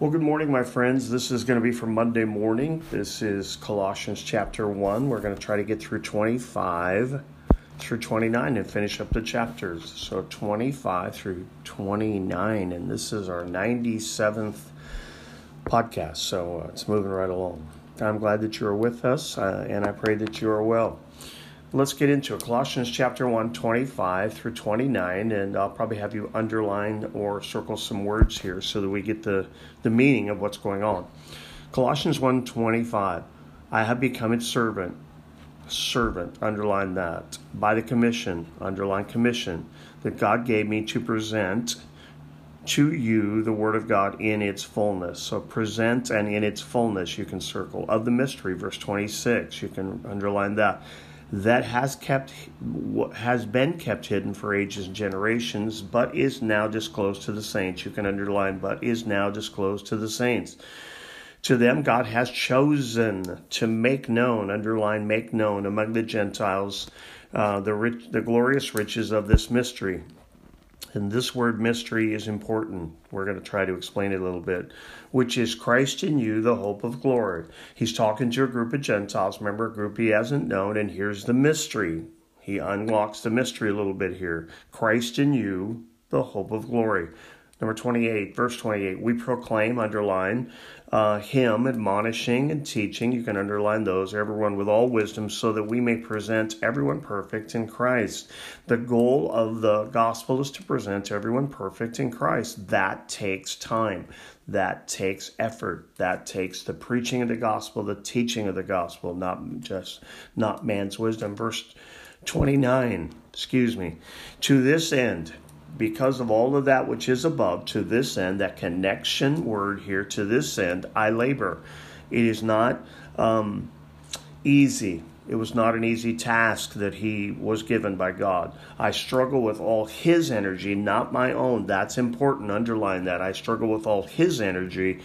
Well, good morning, my friends. This is going to be for Monday morning. This is Colossians chapter 1. We're going to try to get through 25 through 29 and finish up the chapters. So 25 through 29. And this is our 97th podcast. So uh, it's moving right along. I'm glad that you're with us, uh, and I pray that you are well. Let's get into it. Colossians chapter 1, 25 through 29, and I'll probably have you underline or circle some words here so that we get the, the meaning of what's going on. Colossians 1, 25. I have become its servant. Servant, underline that. By the commission, underline commission, that God gave me to present to you the Word of God in its fullness. So present and in its fullness, you can circle. Of the mystery, verse 26, you can underline that that has kept has been kept hidden for ages and generations but is now disclosed to the saints. You can underline but is now disclosed to the saints. To them god has chosen to make known underline make known among the gentiles uh, the rich the glorious riches of this mystery and this word mystery is important. We're going to try to explain it a little bit, which is Christ in you, the hope of glory. He's talking to a group of Gentiles, remember, a group he hasn't known, and here's the mystery. He unlocks the mystery a little bit here. Christ in you, the hope of glory. Number 28, verse 28, we proclaim, underline, uh, him admonishing and teaching. You can underline those, everyone with all wisdom, so that we may present everyone perfect in Christ. The goal of the gospel is to present everyone perfect in Christ. That takes time. That takes effort. That takes the preaching of the gospel, the teaching of the gospel, not just not man's wisdom. Verse 29, excuse me. To this end, because of all of that which is above to this end, that connection word here to this end, I labor. It is not um, easy. It was not an easy task that he was given by God. I struggle with all his energy, not my own. That's important. Underline that. I struggle with all his energy,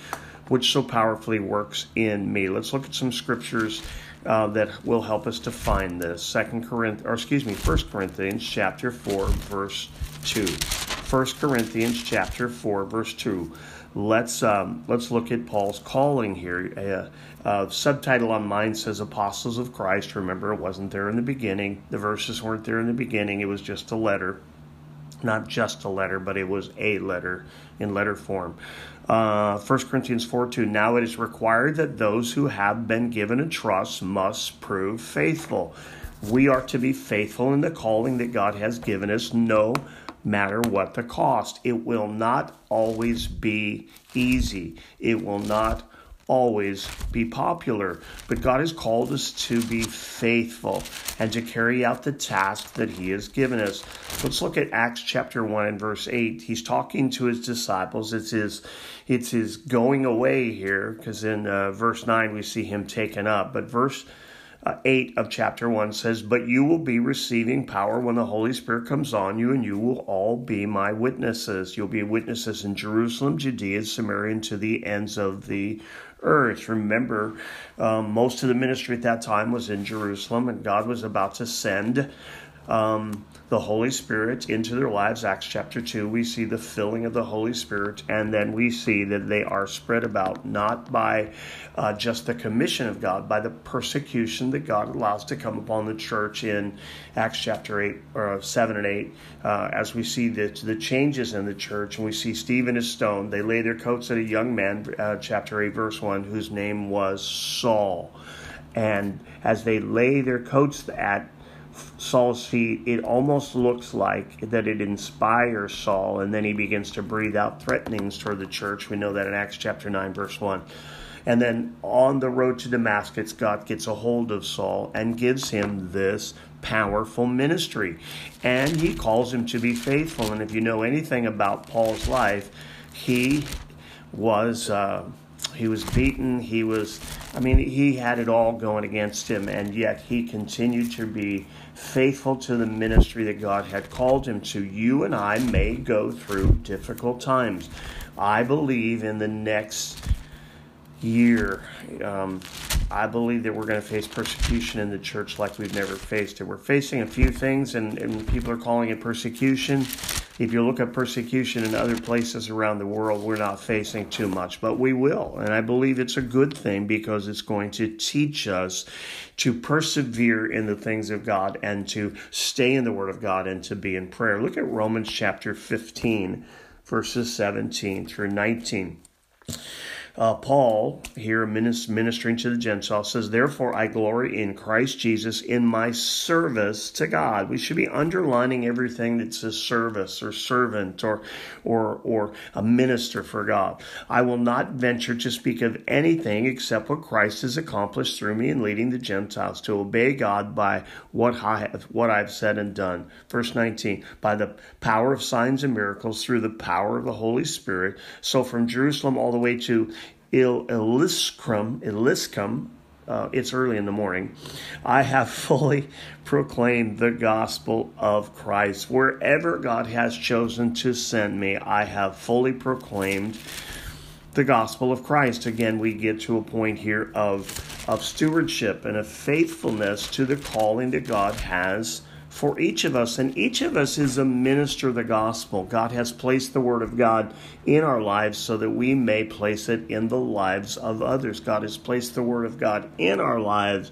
which so powerfully works in me. Let's look at some scriptures uh, that will help us to find this. Second Corinthians, or excuse me, First Corinthians chapter four, verse 2. 1 Corinthians chapter 4 verse 2. Let's um, let's look at Paul's calling here. Uh, uh, subtitle on mine says Apostles of Christ. Remember, it wasn't there in the beginning. The verses weren't there in the beginning. It was just a letter, not just a letter, but it was a letter in letter form. Uh, 1 Corinthians 4 2. Now it is required that those who have been given a trust must prove faithful. We are to be faithful in the calling that God has given us. No matter what the cost. It will not always be easy. It will not always be popular. But God has called us to be faithful and to carry out the task that He has given us. Let's look at Acts chapter 1 and verse 8. He's talking to his disciples. It's his, it's his going away here, because in uh, verse 9 we see him taken up. But verse 8 of chapter 1 says, But you will be receiving power when the Holy Spirit comes on you, and you will all be my witnesses. You'll be witnesses in Jerusalem, Judea, Samaria, and to the ends of the earth. Remember, um, most of the ministry at that time was in Jerusalem, and God was about to send um, the Holy Spirit into their lives. Acts chapter 2, we see the filling of the Holy Spirit, and then we see that they are spread about not by uh, just the commission of God, by the persecution that God allows to come upon the church in Acts chapter 8 or 7 and 8, uh, as we see the, the changes in the church, and we see Stephen is stoned. They lay their coats at a young man, uh, chapter 8, verse 1, whose name was Saul. And as they lay their coats at Saul's feet, it almost looks like that it inspires Saul, and then he begins to breathe out threatenings toward the church. We know that in Acts chapter 9, verse 1. And then on the road to Damascus, God gets a hold of Saul and gives him this powerful ministry. And he calls him to be faithful. And if you know anything about Paul's life, he was. Uh, he was beaten. He was, I mean, he had it all going against him, and yet he continued to be faithful to the ministry that God had called him to. You and I may go through difficult times. I believe in the next year, um, I believe that we're going to face persecution in the church like we've never faced it. We're facing a few things, and, and people are calling it persecution. If you look at persecution in other places around the world, we're not facing too much, but we will. And I believe it's a good thing because it's going to teach us to persevere in the things of God and to stay in the Word of God and to be in prayer. Look at Romans chapter 15, verses 17 through 19. Uh, Paul, here ministering to the Gentiles, says, Therefore I glory in Christ Jesus in my service to God. We should be underlining everything that says service or servant or, or, or a minister for God. I will not venture to speak of anything except what Christ has accomplished through me in leading the Gentiles to obey God by what I have, what I've said and done. Verse 19, by the power of signs and miracles through the power of the Holy Spirit. So from Jerusalem all the way to Il Illyricum, uh, it's early in the morning. I have fully proclaimed the gospel of Christ. Wherever God has chosen to send me, I have fully proclaimed the gospel of Christ. Again, we get to a point here of, of stewardship and of faithfulness to the calling that God has for each of us, and each of us is a minister of the gospel. God has placed the Word of God in our lives so that we may place it in the lives of others. God has placed the Word of God in our lives.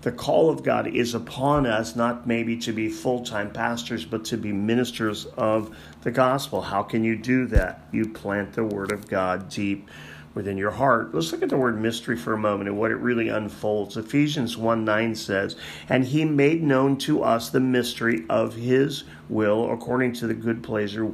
The call of God is upon us, not maybe to be full time pastors, but to be ministers of the gospel. How can you do that? You plant the Word of God deep within your heart. Let's look at the word mystery for a moment and what it really unfolds. Ephesians 1 9 says, And he made known to us the mystery of his will according to the good pleasure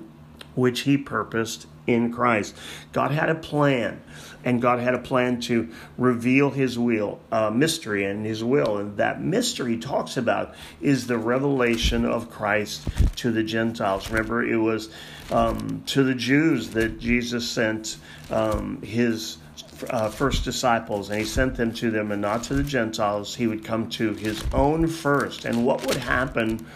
which he purposed in Christ. God had a plan, and God had a plan to reveal his will, uh, mystery and his will. And that mystery he talks about is the revelation of Christ to the Gentiles. Remember, it was um, to the Jews that Jesus sent um, his uh, first disciples, and he sent them to them and not to the Gentiles. He would come to his own first. And what would happen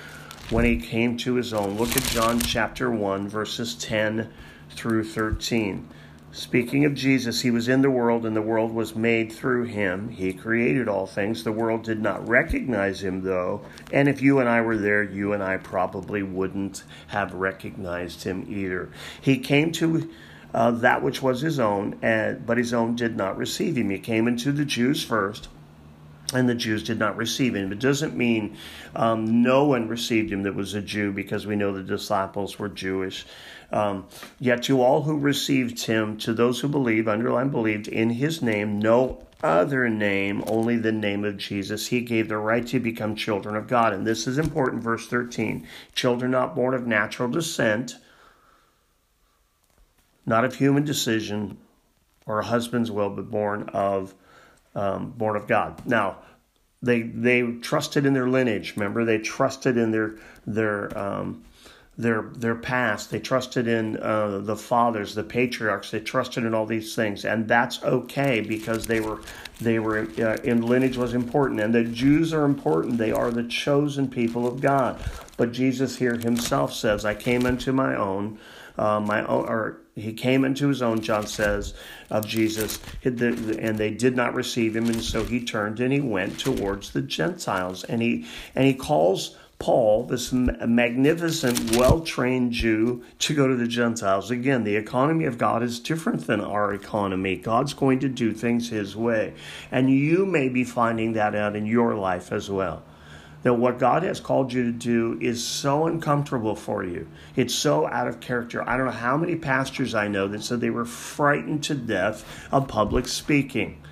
when he came to his own? Look at John chapter 1, verses 10 through 13. Speaking of Jesus, he was in the world, and the world was made through him. He created all things. The world did not recognize him, though. And if you and I were there, you and I probably wouldn't have recognized him either. He came to uh, that which was his own, and, but his own did not receive him. He came into the Jews first, and the Jews did not receive him. It doesn't mean um, no one received him that was a Jew, because we know the disciples were Jewish. Um, Yet to all who received him, to those who believed, underline believed in his name, no other name, only the name of Jesus, he gave the right to become children of God. And this is important, verse 13. Children not born of natural descent, not of human decision or a husband's will, but born of um, born of God. Now, they they trusted in their lineage. Remember, they trusted in their their um, their their past. They trusted in uh, the fathers, the patriarchs. They trusted in all these things, and that's okay because they were they were uh, in lineage was important, and the Jews are important. They are the chosen people of God. But Jesus here Himself says, "I came unto my own." Uh, my own, or he came into his own. John says of Jesus, and they did not receive him, and so he turned and he went towards the Gentiles, and he and he calls Paul, this magnificent, well trained Jew, to go to the Gentiles. Again, the economy of God is different than our economy. God's going to do things His way. And you may be finding that out in your life as well. That what God has called you to do is so uncomfortable for you. It's so out of character. I don't know how many pastors I know that said they were frightened to death of public speaking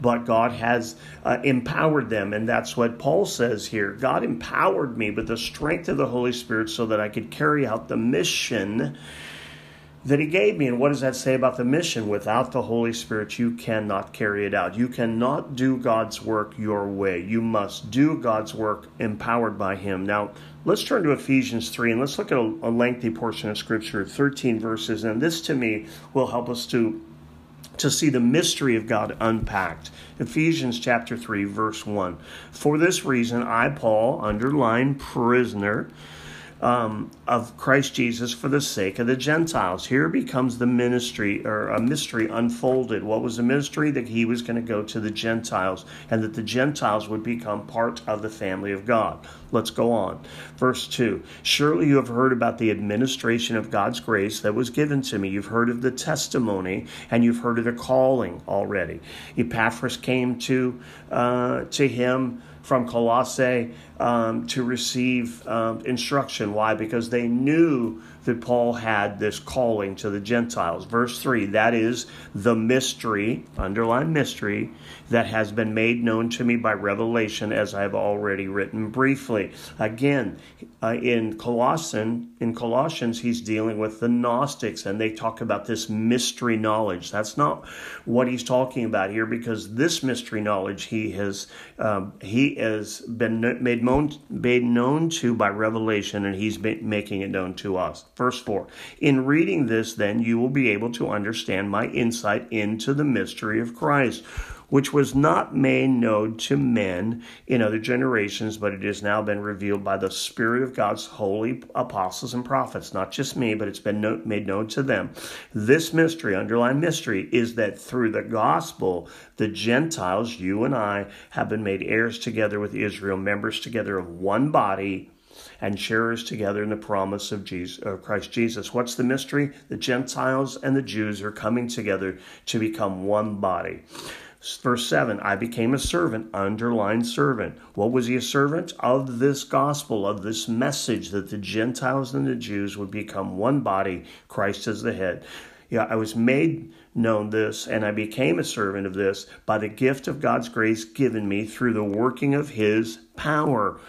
but God has uh, empowered them. And that's what Paul says here. God empowered me with the strength of the Holy Spirit so that I could carry out the mission that He gave me. And what does that say about the mission? Without the Holy Spirit, you cannot carry it out. You cannot do God's work your way. You must do God's work empowered by Him. Now, let's turn to Ephesians 3 and let's look at a, a lengthy portion of Scripture, 13 verses. And this to me will help us to to see the mystery of God unpacked. Ephesians chapter 3, verse 1. For this reason, I, Paul, underline prisoner, um, of Christ Jesus for the sake of the Gentiles. Here becomes the ministry or a mystery unfolded. What was the ministry? That he was going to go to the Gentiles and that the Gentiles would become part of the family of God. Let's go on. Verse 2 Surely you have heard about the administration of God's grace that was given to me. You've heard of the testimony and you've heard of the calling already. Epaphras came to, uh, to him from Colossae um, to receive um, instruction. Why? Because they knew that Paul had this calling to the Gentiles. Verse 3 that is the mystery, underline mystery, that has been made known to me by revelation, as I have already written briefly. Again, uh, in Colossian, in Colossians, he's dealing with the Gnostics, and they talk about this mystery knowledge. That's not what he's talking about here, because this mystery knowledge he has um, he has been made known made known to by revelation, and he's making it known to us. Verse four. In reading this, then you will be able to understand my insight into the mystery of Christ which was not made known to men in other generations, but it has now been revealed by the Spirit of God's holy apostles and prophets. Not just me, but it's been made known to them. This mystery, underlying mystery, is that through the gospel, the Gentiles, you and I, have been made heirs together with Israel, members together of one body and sharers together in the promise of Jesus, of Christ Jesus. What's the mystery? The Gentiles and the Jews are coming together to become one body. Verse 7 I became a servant, underline servant. What was he a servant? Of this gospel, of this message that the Gentiles and the Jews would become one body, Christ as the head. Yeah, I was made known this, and I became a servant of this by the gift of God's grace given me through the working of his power.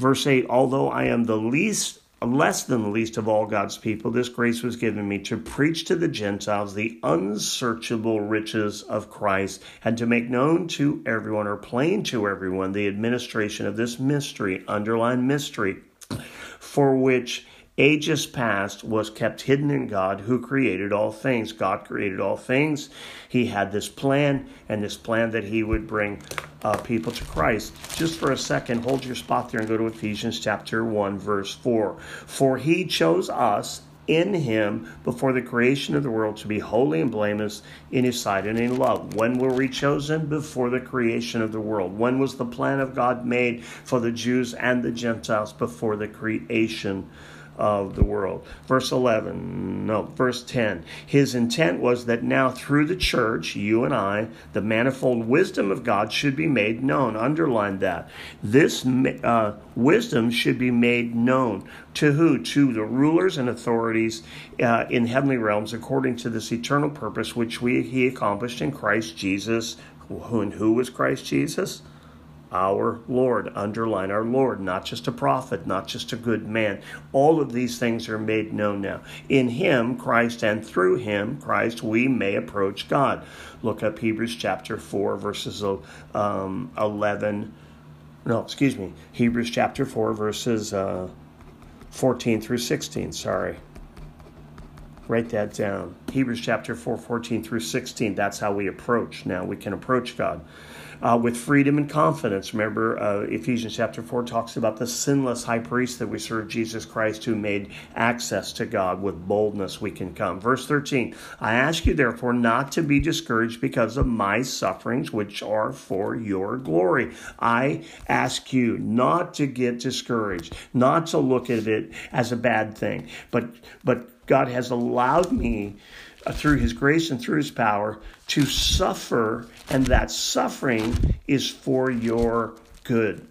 Verse 8 Although I am the least less than the least of all God's people, this grace was given me to preach to the Gentiles the unsearchable riches of Christ and to make known to everyone or plain to everyone the administration of this mystery, underlined mystery, for which ages past was kept hidden in God who created all things. God created all things. He had this plan, and this plan that He would bring uh, people to Christ. Just for a second, hold your spot there and go to Ephesians chapter 1, verse 4. For He chose us in him before the creation of the world to be holy and blameless in his sight and in love. When were we chosen? Before the creation of the world. When was the plan of God made for the Jews and the Gentiles? Before the creation of the world. Verse 11, no, verse 10. His intent was that now through the church, you and I, the manifold wisdom of God should be made known. Underline that. This uh, wisdom should be made known. To who? To the rulers and authorities uh, in heavenly realms according to this eternal purpose which we, he accomplished in Christ Jesus. Who, and who was Christ Jesus? Our Lord. Underline our Lord, not just a prophet, not just a good man. All of these things are made known now. In Him, Christ, and through Him, Christ, we may approach God. Look up Hebrews chapter 4, verses um, 11. No, excuse me. Hebrews chapter 4, verses uh, 14 through 16. Sorry. Write that down. Hebrews chapter 4, 14 through 16. That's how we approach. Now we can approach God uh, with freedom and confidence. Remember, uh, Ephesians chapter 4 talks about the sinless high priest that we serve, Jesus Christ, who made access to God with boldness we can come. Verse 13 I ask you, therefore, not to be discouraged because of my sufferings, which are for your glory. I ask you not to get discouraged, not to look at it as a bad thing, but, but God has allowed me uh, through his grace and through his power to suffer, and that suffering is for your good.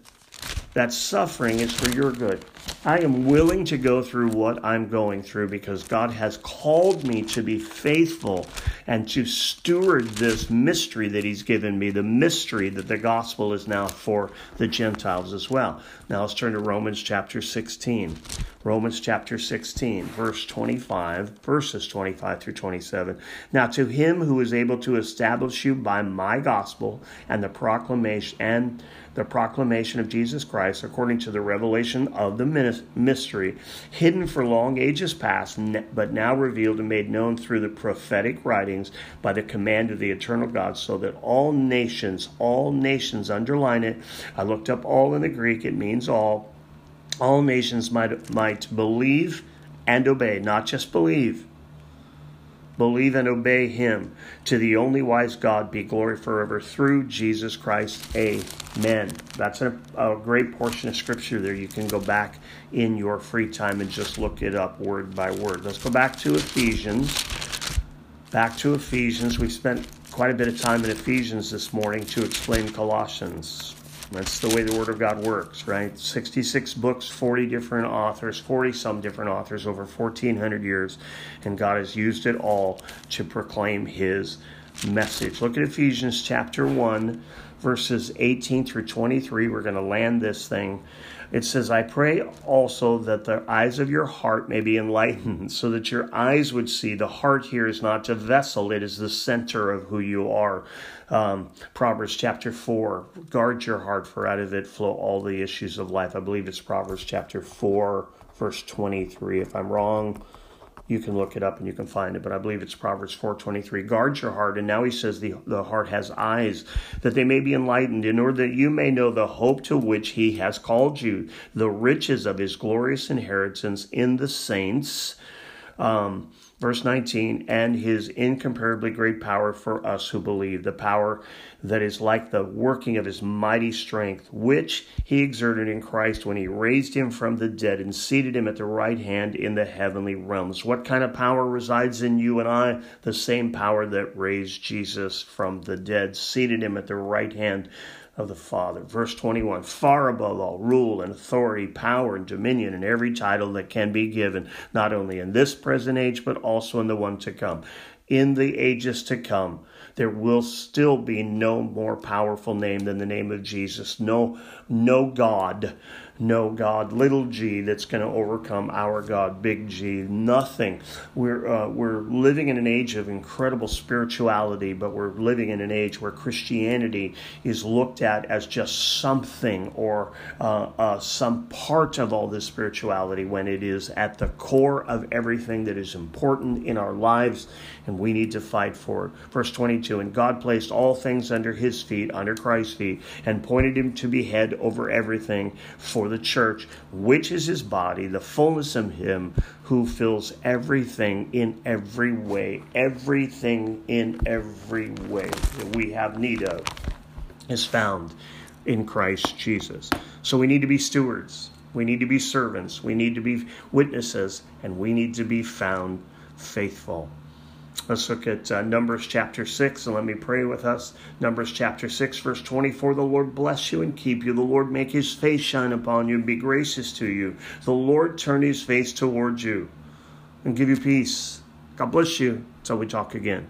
That suffering is for your good. I am willing to go through what I'm going through because God has called me to be faithful and to steward this mystery that He's given me, the mystery that the gospel is now for the Gentiles as well. Now let's turn to Romans chapter 16. Romans chapter 16, verse 25, verses 25 through 27. Now to him who is able to establish you by my gospel and the proclamation and the proclamation of Jesus Christ according to the revelation of the mystery, hidden for long ages past, but now revealed and made known through the prophetic writings by the command of the eternal God, so that all nations, all nations, underline it. I looked up all in the Greek, it means all all nations might, might believe and obey, not just believe. Believe and obey him. To the only wise God be glory forever through Jesus Christ. Amen. That's a, a great portion of scripture there. You can go back in your free time and just look it up word by word. Let's go back to Ephesians. Back to Ephesians. We've spent quite a bit of time in Ephesians this morning to explain Colossians. That's the way the Word of God works, right? 66 books, 40 different authors, 40 some different authors over 1,400 years, and God has used it all to proclaim His message. Look at Ephesians chapter 1, verses 18 through 23. We're going to land this thing. It says, I pray also that the eyes of your heart may be enlightened, so that your eyes would see. The heart here is not a vessel, it is the center of who you are. Um, Proverbs chapter 4, guard your heart, for out of it flow all the issues of life. I believe it's Proverbs chapter 4, verse 23. If I'm wrong, you can look it up and you can find it but i believe it's proverbs 4.23 guard your heart. And now he says the, the heart has eyes that they may be enlightened in order that you may know the hope to which he has called you the riches of his glorious inheritance in the saints. Um, verse 19, and his incomparably great power for us who believe, the power that is like the working of his mighty strength, which he exerted in Christ when he raised him from the dead and seated him at the right hand in the heavenly realms. What kind of power resides in you and I? The same power that raised Jesus from the dead, seated him at the right hand of the Father. Verse 21 Far above all rule and authority, power and dominion, and every title that can be given, not only in this present age, but also in the one to come. In the ages to come, there will still be no more powerful name than the name of Jesus. No, no God no God, little g, that's going to overcome our God, big G. Nothing. We're, uh, we're living in an age of incredible spirituality, but we're living in an age where Christianity is looked at as just something or uh, uh, some part of all this spirituality when it is at the core of everything that is important in our lives, and we need to fight for it. Verse 22 And God placed all things under his feet, under Christ's feet, and pointed him to be head over everything for the church, which is his body, the fullness of him who fills everything in every way, everything in every way that we have need of is found in Christ Jesus. So we need to be stewards, we need to be servants, we need to be witnesses, and we need to be found faithful. Let's look at uh, Numbers chapter 6 and let me pray with us. Numbers chapter 6, verse 24 The Lord bless you and keep you. The Lord make his face shine upon you and be gracious to you. The Lord turn his face towards you and give you peace. God bless you until we talk again.